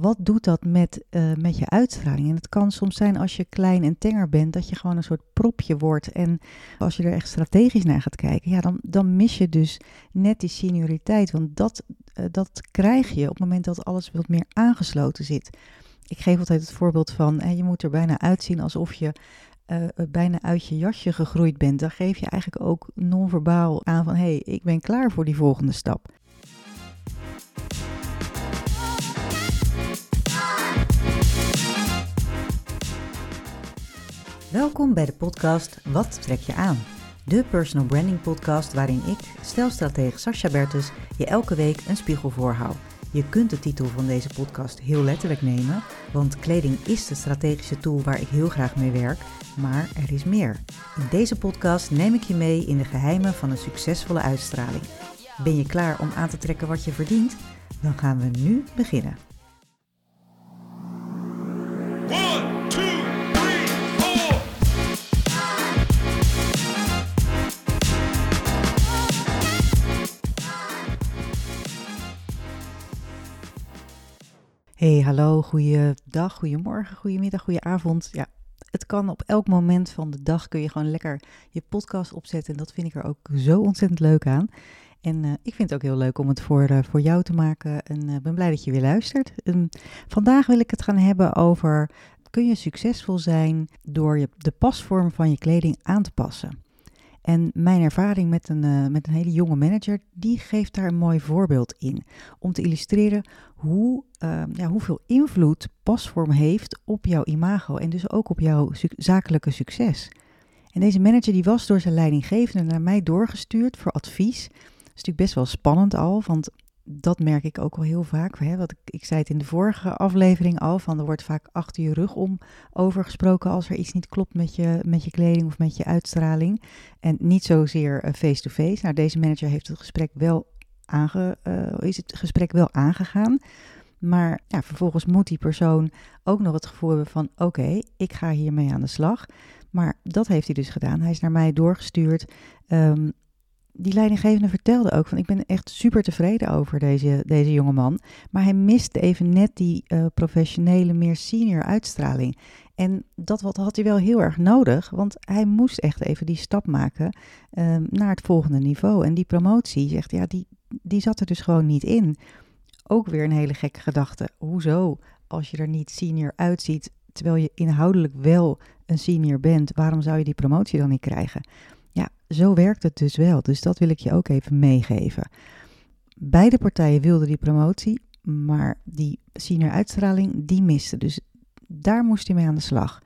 wat doet dat met, uh, met je uitstraling? En het kan soms zijn als je klein en tenger bent, dat je gewoon een soort propje wordt. En als je er echt strategisch naar gaat kijken, ja, dan, dan mis je dus net die senioriteit. Want dat, uh, dat krijg je op het moment dat alles wat meer aangesloten zit. Ik geef altijd het voorbeeld van, hè, je moet er bijna uitzien alsof je uh, bijna uit je jasje gegroeid bent. Dan geef je eigenlijk ook non-verbaal aan van, hé, hey, ik ben klaar voor die volgende stap. Welkom bij de podcast Wat trek je aan? De personal branding podcast waarin ik, stelstratege Sascha Bertus, je elke week een spiegel voorhoud. Je kunt de titel van deze podcast heel letterlijk nemen, want kleding is de strategische tool waar ik heel graag mee werk, maar er is meer. In deze podcast neem ik je mee in de geheimen van een succesvolle uitstraling. Ben je klaar om aan te trekken wat je verdient? Dan gaan we nu beginnen. Hey, hallo, goeiedag, goedemorgen, goedemiddag, goedenavond. Ja, het kan op elk moment van de dag kun je gewoon lekker je podcast opzetten. En dat vind ik er ook zo ontzettend leuk aan. En uh, ik vind het ook heel leuk om het voor, uh, voor jou te maken. En uh, ben blij dat je weer luistert. Um, vandaag wil ik het gaan hebben over: kun je succesvol zijn door je, de pasvorm van je kleding aan te passen? En mijn ervaring met een, uh, met een hele jonge manager, die geeft daar een mooi voorbeeld in. Om te illustreren hoe, uh, ja, hoeveel invloed pasvorm heeft op jouw imago en dus ook op jouw zakelijke succes. En deze manager die was door zijn leidinggevende naar mij doorgestuurd voor advies. Dat is natuurlijk best wel spannend al, want dat merk ik ook wel heel vaak. Hè? Want ik, ik zei het in de vorige aflevering al, van er wordt vaak achter je rug om over gesproken als er iets niet klopt met je, met je kleding of met je uitstraling. En niet zozeer face-to-face. -face. Nou, deze manager heeft het gesprek wel aange, uh, is het gesprek wel aangegaan. Maar ja, vervolgens moet die persoon ook nog het gevoel hebben van oké, ik ga hiermee aan de slag. Maar dat heeft hij dus gedaan. Hij is naar mij doorgestuurd. Um, die leidinggevende vertelde ook van ik ben echt super tevreden over deze, deze jonge man. Maar hij miste even net die uh, professionele, meer senior uitstraling. En dat wat had hij wel heel erg nodig, want hij moest echt even die stap maken um, naar het volgende niveau. En die promotie, zegt ja, die, die zat er dus gewoon niet in. Ook weer een hele gekke gedachte. Hoezo, als je er niet senior uitziet, terwijl je inhoudelijk wel een senior bent, waarom zou je die promotie dan niet krijgen? Zo werkt het dus wel. Dus dat wil ik je ook even meegeven. Beide partijen wilden die promotie, maar die senior uitstraling, die miste. Dus daar moest hij mee aan de slag.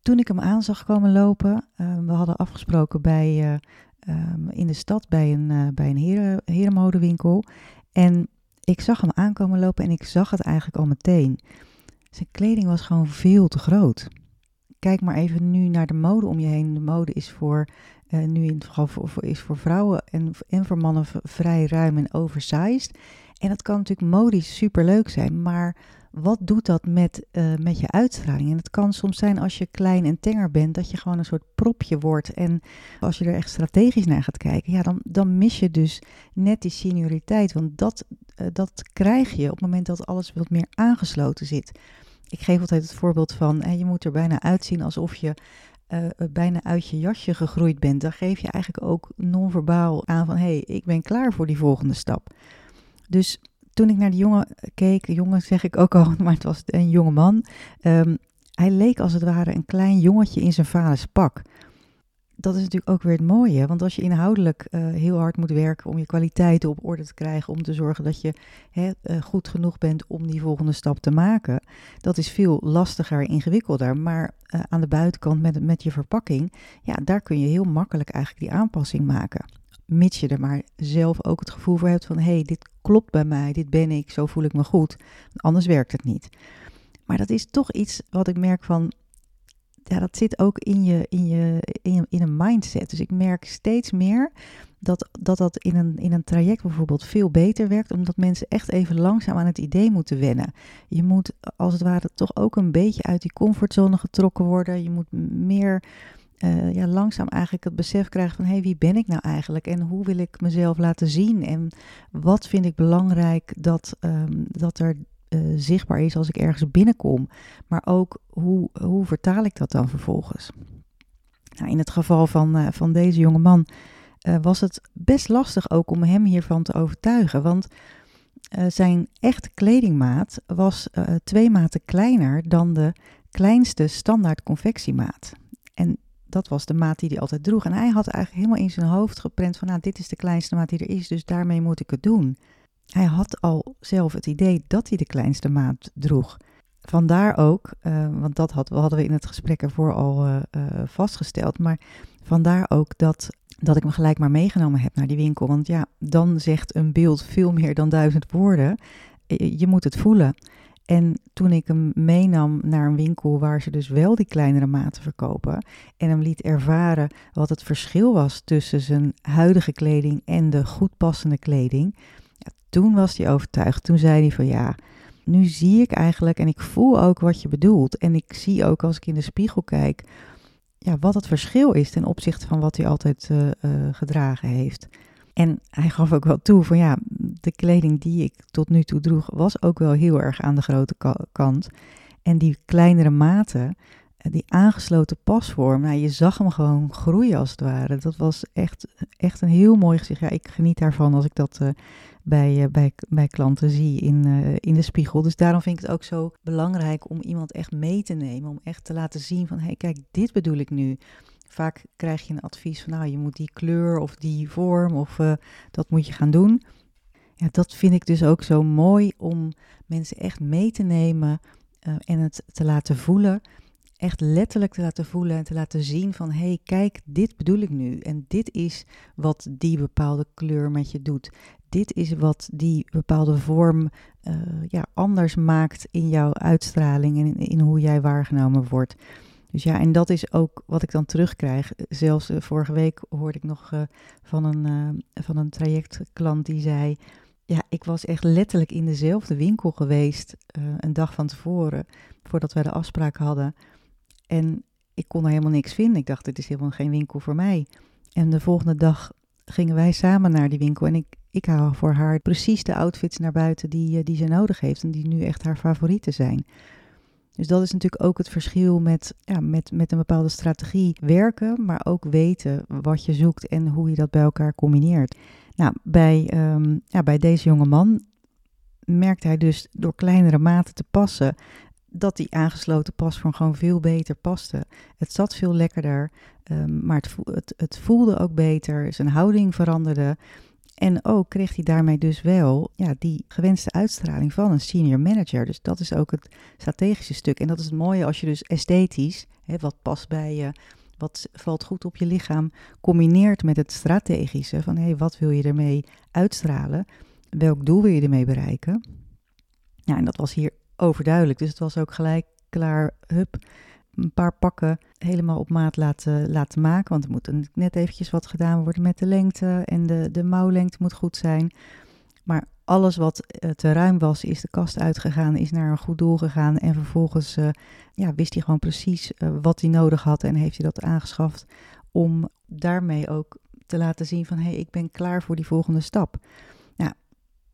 Toen ik hem aan zag komen lopen, uh, we hadden afgesproken bij, uh, um, in de stad bij een, uh, bij een heren, herenmodewinkel. En ik zag hem aankomen lopen en ik zag het eigenlijk al meteen. Zijn kleding was gewoon veel te groot. Kijk maar even nu naar de mode om je heen. De mode is voor uh, nu in het voor, is voor vrouwen en, en voor mannen vrij ruim en oversized. En dat kan natuurlijk modisch super leuk zijn, maar wat doet dat met, uh, met je uitstraling? En het kan soms zijn als je klein en tenger bent, dat je gewoon een soort propje wordt. En als je er echt strategisch naar gaat kijken, ja, dan, dan mis je dus net die senioriteit. Want dat, uh, dat krijg je op het moment dat alles wat meer aangesloten zit. Ik geef altijd het voorbeeld van, hè, je moet er bijna uitzien alsof je uh, bijna uit je jasje gegroeid bent, dan geef je eigenlijk ook non-verbaal aan van hé, hey, ik ben klaar voor die volgende stap. Dus toen ik naar die jongen keek, jongen zeg ik ook al, maar het was een jonge man. Um, hij leek als het ware een klein jongetje in zijn vaders pak dat is natuurlijk ook weer het mooie. Want als je inhoudelijk uh, heel hard moet werken om je kwaliteiten op orde te krijgen, om te zorgen dat je hè, uh, goed genoeg bent om die volgende stap te maken, dat is veel lastiger ingewikkelder. Maar uh, aan de buitenkant met, met je verpakking, ja, daar kun je heel makkelijk eigenlijk die aanpassing maken. Mits je er maar zelf ook het gevoel voor hebt van hé, hey, dit klopt bij mij, dit ben ik, zo voel ik me goed. Anders werkt het niet. Maar dat is toch iets wat ik merk van ja, dat zit ook in je, in, je, in, in een mindset. Dus ik merk steeds meer dat dat, dat in, een, in een traject bijvoorbeeld veel beter werkt, omdat mensen echt even langzaam aan het idee moeten wennen. Je moet als het ware toch ook een beetje uit die comfortzone getrokken worden. Je moet meer uh, ja, langzaam eigenlijk het besef krijgen van hé, hey, wie ben ik nou eigenlijk en hoe wil ik mezelf laten zien en wat vind ik belangrijk dat, um, dat er zichtbaar is als ik ergens binnenkom. Maar ook hoe, hoe vertaal ik dat dan vervolgens? Nou, in het geval van, van deze jonge man was het best lastig ook om hem hiervan te overtuigen. Want zijn echte kledingmaat was twee maten kleiner dan de kleinste standaard confectiemaat. En dat was de maat die hij altijd droeg. En hij had eigenlijk helemaal in zijn hoofd geprent van, nou, dit is de kleinste maat die er is, dus daarmee moet ik het doen. Hij had al zelf het idee dat hij de kleinste maat droeg. Vandaar ook, uh, want dat hadden we in het gesprek ervoor al uh, uh, vastgesteld, maar vandaar ook dat, dat ik me gelijk maar meegenomen heb naar die winkel. Want ja, dan zegt een beeld veel meer dan duizend woorden. Je moet het voelen. En toen ik hem meenam naar een winkel waar ze dus wel die kleinere maten verkopen en hem liet ervaren wat het verschil was tussen zijn huidige kleding en de goed passende kleding, toen was hij overtuigd. Toen zei hij van ja, nu zie ik eigenlijk en ik voel ook wat je bedoelt. En ik zie ook als ik in de spiegel kijk, ja, wat het verschil is ten opzichte van wat hij altijd uh, uh, gedragen heeft. En hij gaf ook wel toe van ja, de kleding die ik tot nu toe droeg was ook wel heel erg aan de grote kant. En die kleinere maten, eh, die aangesloten pasvorm, nou, je zag hem gewoon groeien als het ware. Dat was echt, echt een heel mooi gezicht. Ja, ik geniet daarvan als ik dat bij, uh, bij, bij klanten zie in, uh, in de spiegel. Dus daarom vind ik het ook zo belangrijk om iemand echt mee te nemen. Om echt te laten zien van, hé, hey, kijk, dit bedoel ik nu. Vaak krijg je een advies van, nou, je moet die kleur of die vorm of uh, dat moet je gaan doen. Ja, dat vind ik dus ook zo mooi om mensen echt mee te nemen en het te laten voelen. Echt letterlijk te laten voelen en te laten zien van, hé, hey, kijk, dit bedoel ik nu. En dit is wat die bepaalde kleur met je doet. Dit is wat die bepaalde vorm uh, ja, anders maakt in jouw uitstraling en in, hoe jij waargenomen wordt. Dus ja, en dat is ook wat ik dan terugkrijg. Zelfs uh, vorige week hoorde ik nog uh, van, een, van een trajectklant die zei: Ja, ik was echt letterlijk in dezelfde winkel geweest een dag van tevoren, voordat wij de afspraak hadden. En ik kon er helemaal niks vinden. Ik dacht: Dit is helemaal geen winkel voor mij. En de volgende dag gingen wij samen naar die winkel en ik, ik haal voor haar precies de outfits naar buiten die, die ze nodig heeft en die nu echt haar favorieten zijn. Dus dat is natuurlijk ook het verschil met, ja, met, met een bepaalde strategie werken, maar ook weten wat je zoekt en hoe je dat bij elkaar combineert. Nou, bij, um, ja, bij deze jonge man merkt hij dus door kleinere maten te passen dat die aangesloten pasvorm gewoon veel beter paste. Het zat veel lekkerder, um, maar het, het, het voelde ook beter, zijn houding veranderde. En ook kreeg hij daarmee dus wel ja, die gewenste uitstraling van een senior manager. Dus dat is ook het strategische stuk. En dat is het mooie als je dus esthetisch, hè, wat past bij je, wat valt goed op je lichaam, combineert met het strategische van hé, wat wil je ermee uitstralen? Welk doel wil je ermee bereiken? Ja, en dat was hier overduidelijk. Dus het was ook gelijk klaar, hup, een paar pakken helemaal op maat laten, laten maken. Want er moet net eventjes wat gedaan worden met de lengte en de, de mouwlengte moet goed zijn. Maar alles wat uh, te ruim was, is de kast uitgegaan, is naar een goed doel gegaan. En vervolgens uh, ja, wist hij gewoon precies uh, wat hij nodig had en heeft hij dat aangeschaft om daarmee ook te laten zien van hé, hey, ik ben klaar voor die volgende stap.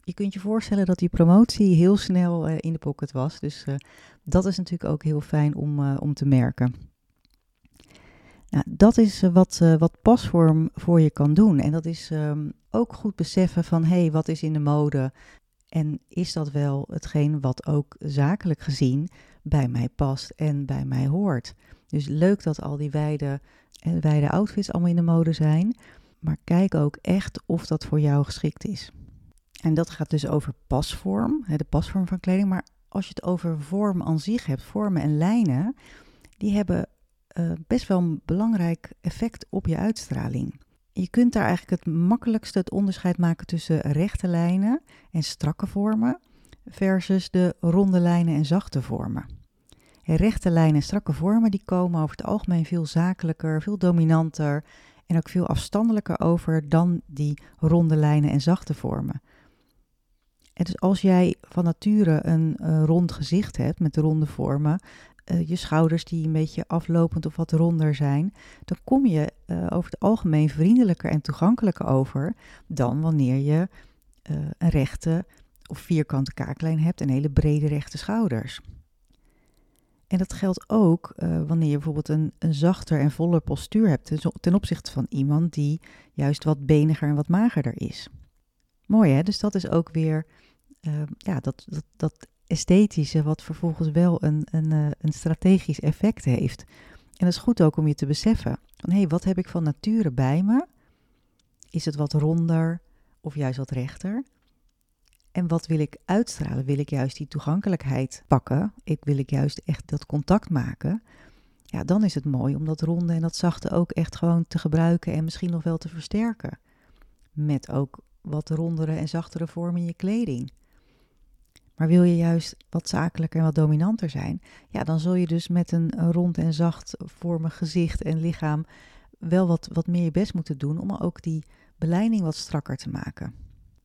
Je kunt je voorstellen dat die promotie heel snel in de pocket was. Dus dat is natuurlijk ook heel fijn om, uh, om te merken. Nou, dat is wat, wat pasvorm voor je kan doen. En dat is um, ook goed beseffen van hé, hey, wat is in de mode? En is dat wel hetgeen wat ook zakelijk gezien bij mij past en bij mij hoort? Dus leuk dat al die wijde, wijde outfits allemaal in de mode zijn. Maar kijk ook echt of dat voor jou geschikt is. En dat gaat dus over pasvorm, de pasvorm van kleding, maar als je het over vorm aan zich hebt, vormen en lijnen, die hebben uh, best wel een belangrijk effect op je uitstraling. Je kunt daar eigenlijk het makkelijkste het onderscheid maken tussen rechte lijnen en strakke vormen versus de ronde lijnen en zachte vormen. En rechte lijnen en strakke vormen die komen over het algemeen veel zakelijker, veel dominanter en ook veel afstandelijker over dan die ronde lijnen en zachte vormen. Dus als jij van nature een uh, rond gezicht hebt met ronde vormen, uh, je schouders die een beetje aflopend of wat ronder zijn, dan kom je uh, over het algemeen vriendelijker en toegankelijker over dan wanneer je een rechte of vierkante kaaklijn hebt en hele brede rechte schouders. En dat geldt ook wanneer je bijvoorbeeld een, een zachter en voller postuur hebt ten, opzichte van iemand die juist wat beniger en wat magerder is. Mooi hè? Dus dat is ook weer uh, ja, dat, dat, dat esthetische, wat vervolgens wel een, een, uh, een strategisch effect heeft. En dat is goed ook om je te beseffen van hé, hey, wat heb ik van nature bij me? Is het wat ronder of juist wat rechter? En wat wil ik uitstralen? Wil ik juist die toegankelijkheid pakken? Ik wil ik juist echt dat contact maken? Ja, dan is het mooi om dat ronde en dat zachte ook echt gewoon te gebruiken en misschien nog wel te versterken. Met ook wat rondere en zachtere vormen in je kleding. Maar wil je juist wat zakelijker en wat dominanter zijn, ja, dan zul je dus met een, rond en zacht vormig gezicht en lichaam wel wat, wat meer je best moeten doen om ook die beleiding wat strakker te maken.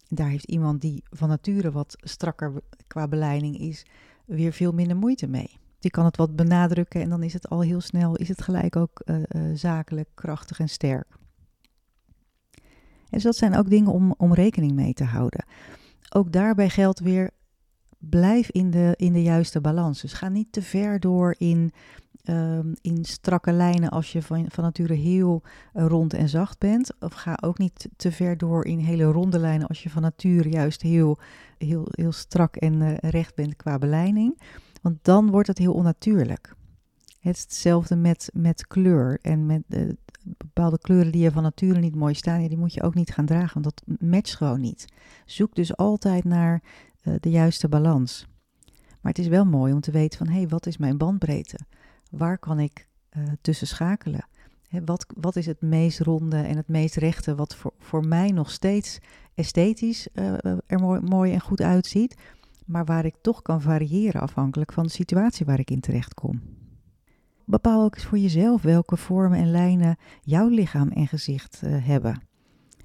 Daar heeft iemand die van nature wat strakker qua beleiding is, weer veel minder moeite mee. Die kan het wat benadrukken en dan is het al heel snel, is het gelijk ook uh, uh, zakelijk, krachtig en sterk. Dus dat zijn ook dingen om, om rekening mee te houden. Ook daarbij geldt weer, blijf in de, in de juiste balans. Dus ga niet te ver door in Ehm, in strakke lijnen als je van, van nature heel eh, rond en zacht bent. Of ga ook niet te ver door in hele ronde lijnen als je van nature juist heel, heel, heel strak en uh, recht bent qua beleiding. Want dan wordt het heel onnatuurlijk. Hetzelfde met, met kleur en met uh, bepaalde kleuren die je van nature niet mooi staan, die moet je ook niet gaan dragen, want dat matcht gewoon niet. Zoek dus altijd naar de juiste balans. Maar het is wel mooi om te weten van, hé, hey, wat is mijn bandbreedte? Waar kan ik uh, tussen schakelen? wat, wat is het meest ronde en het meest rechte, wat voor, voor mij nog steeds esthetisch uh, er mooi, mooi, en goed uitziet, maar waar ik toch kan variëren afhankelijk van de situatie waar ik in terecht kom. Bepaal ook eens voor jezelf welke vormen en lijnen jouw lichaam en gezicht uh, hebben.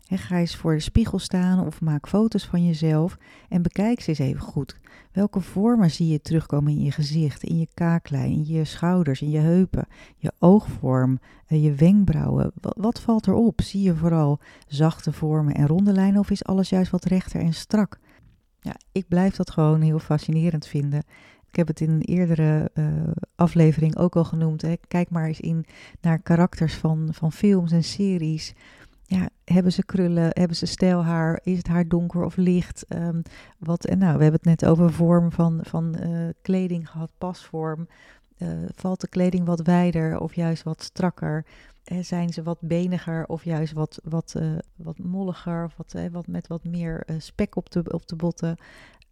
He, ga eens voor de spiegel staan of maak foto's van jezelf en bekijk ze eens even goed. Welke vormen zie je terugkomen in je gezicht, in je kaaklijn, in je schouders, in je heupen, je oogvorm, eh, je wenkbrauwen? Wat, wat valt erop? Zie je vooral zachte vormen en ronde lijnen of is alles juist wat rechter en strak? Ja, ik blijf dat gewoon heel fascinerend vinden. Ik heb het in een eerdere uh, aflevering ook al genoemd. Hè. Kijk maar eens in naar karakters van, van films en series ja, hebben ze krullen, hebben ze stijlhaar, is het haar donker of licht? Um, wat, en nou, we hebben het net over vorm van, van uh, kleding gehad, pasvorm. Uh, valt de kleding wat wijder of juist wat strakker? Zijn ze wat beniger of juist wat, wat, wat molliger? Of wat, wat met wat meer spek op de, op de botten?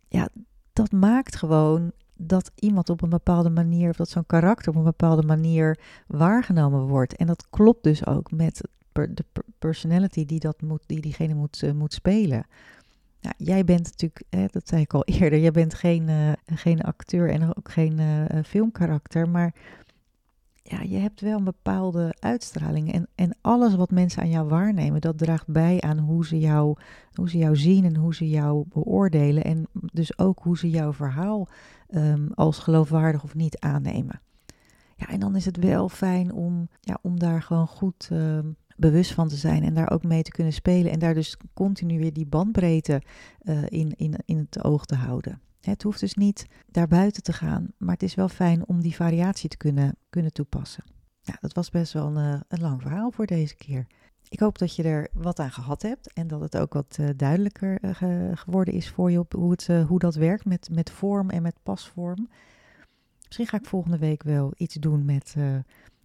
Ja, dat maakt gewoon dat iemand op een bepaalde manier, of dat zo'n karakter op een bepaalde manier waargenomen wordt. En dat klopt dus ook met de personality die, dat moet, die diegene moet, uh, moet spelen. Ja, jij bent natuurlijk, hè, dat zei ik al eerder, jij bent geen, uh, geen acteur en ook geen uh, filmkarakter, maar ja, je hebt wel een bepaalde uitstraling. En, en alles wat mensen aan jou waarnemen, dat draagt bij aan hoe ze, jou, hoe ze jou zien en hoe ze jou beoordelen. En dus ook hoe ze jouw verhaal um, als geloofwaardig of niet aannemen. Ja, en dan is het wel fijn om, ja, om daar gewoon goed uh, bewust van te zijn en daar ook mee te kunnen spelen. En daar dus continu weer die bandbreedte uh, in, in, in het oog te houden. Het hoeft dus niet daar buiten te gaan, maar het is wel fijn om die variatie te kunnen, kunnen toepassen. Ja, dat was best wel een, eh, een lang verhaal voor deze keer. Ik hoop dat je er wat aan gehad hebt en dat het ook wat uh, duidelijker geworden is voor je op hoe, het, hoe dat werkt met, met vorm en met pasvorm. Misschien ga ik volgende week wel iets doen met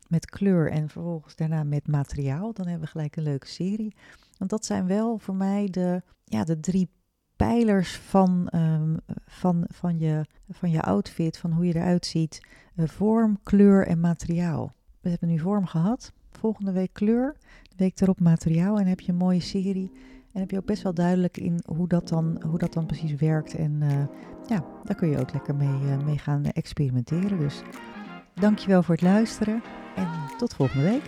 met kleur en vervolgens daarna met materiaal. Dan hebben we gelijk een leuke serie. Want dat zijn wel voor mij de, ja, de drie pijlers van, um, van, van, je, van je outfit, van hoe je eruit ziet. Uh, vorm, kleur en materiaal. We hebben nu vorm gehad. Volgende week kleur. De week erop materiaal. En heb je een mooie serie. En heb je ook best wel duidelijk in hoe dat dan, hoe dat dan precies werkt. En uh, ja, daar kun je ook lekker mee, uh, mee gaan experimenteren. Dus dankjewel voor het luisteren. En tot volgende week.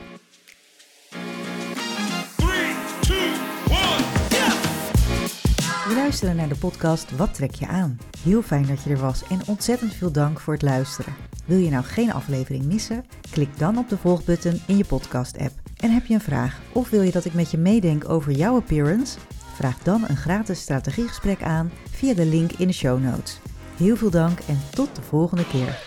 We luisteren naar de podcast Wat trek je aan? Heel fijn dat je er was en ontzettend veel dank voor het luisteren. Wil je nou geen aflevering missen? Klik dan op de volgbutton in je podcast-app. En heb je een vraag of wil je dat ik met je meedenk over jouw appearance? Vraag dan een gratis strategiegesprek aan via de link in de show notes. Heel veel dank en tot de volgende keer.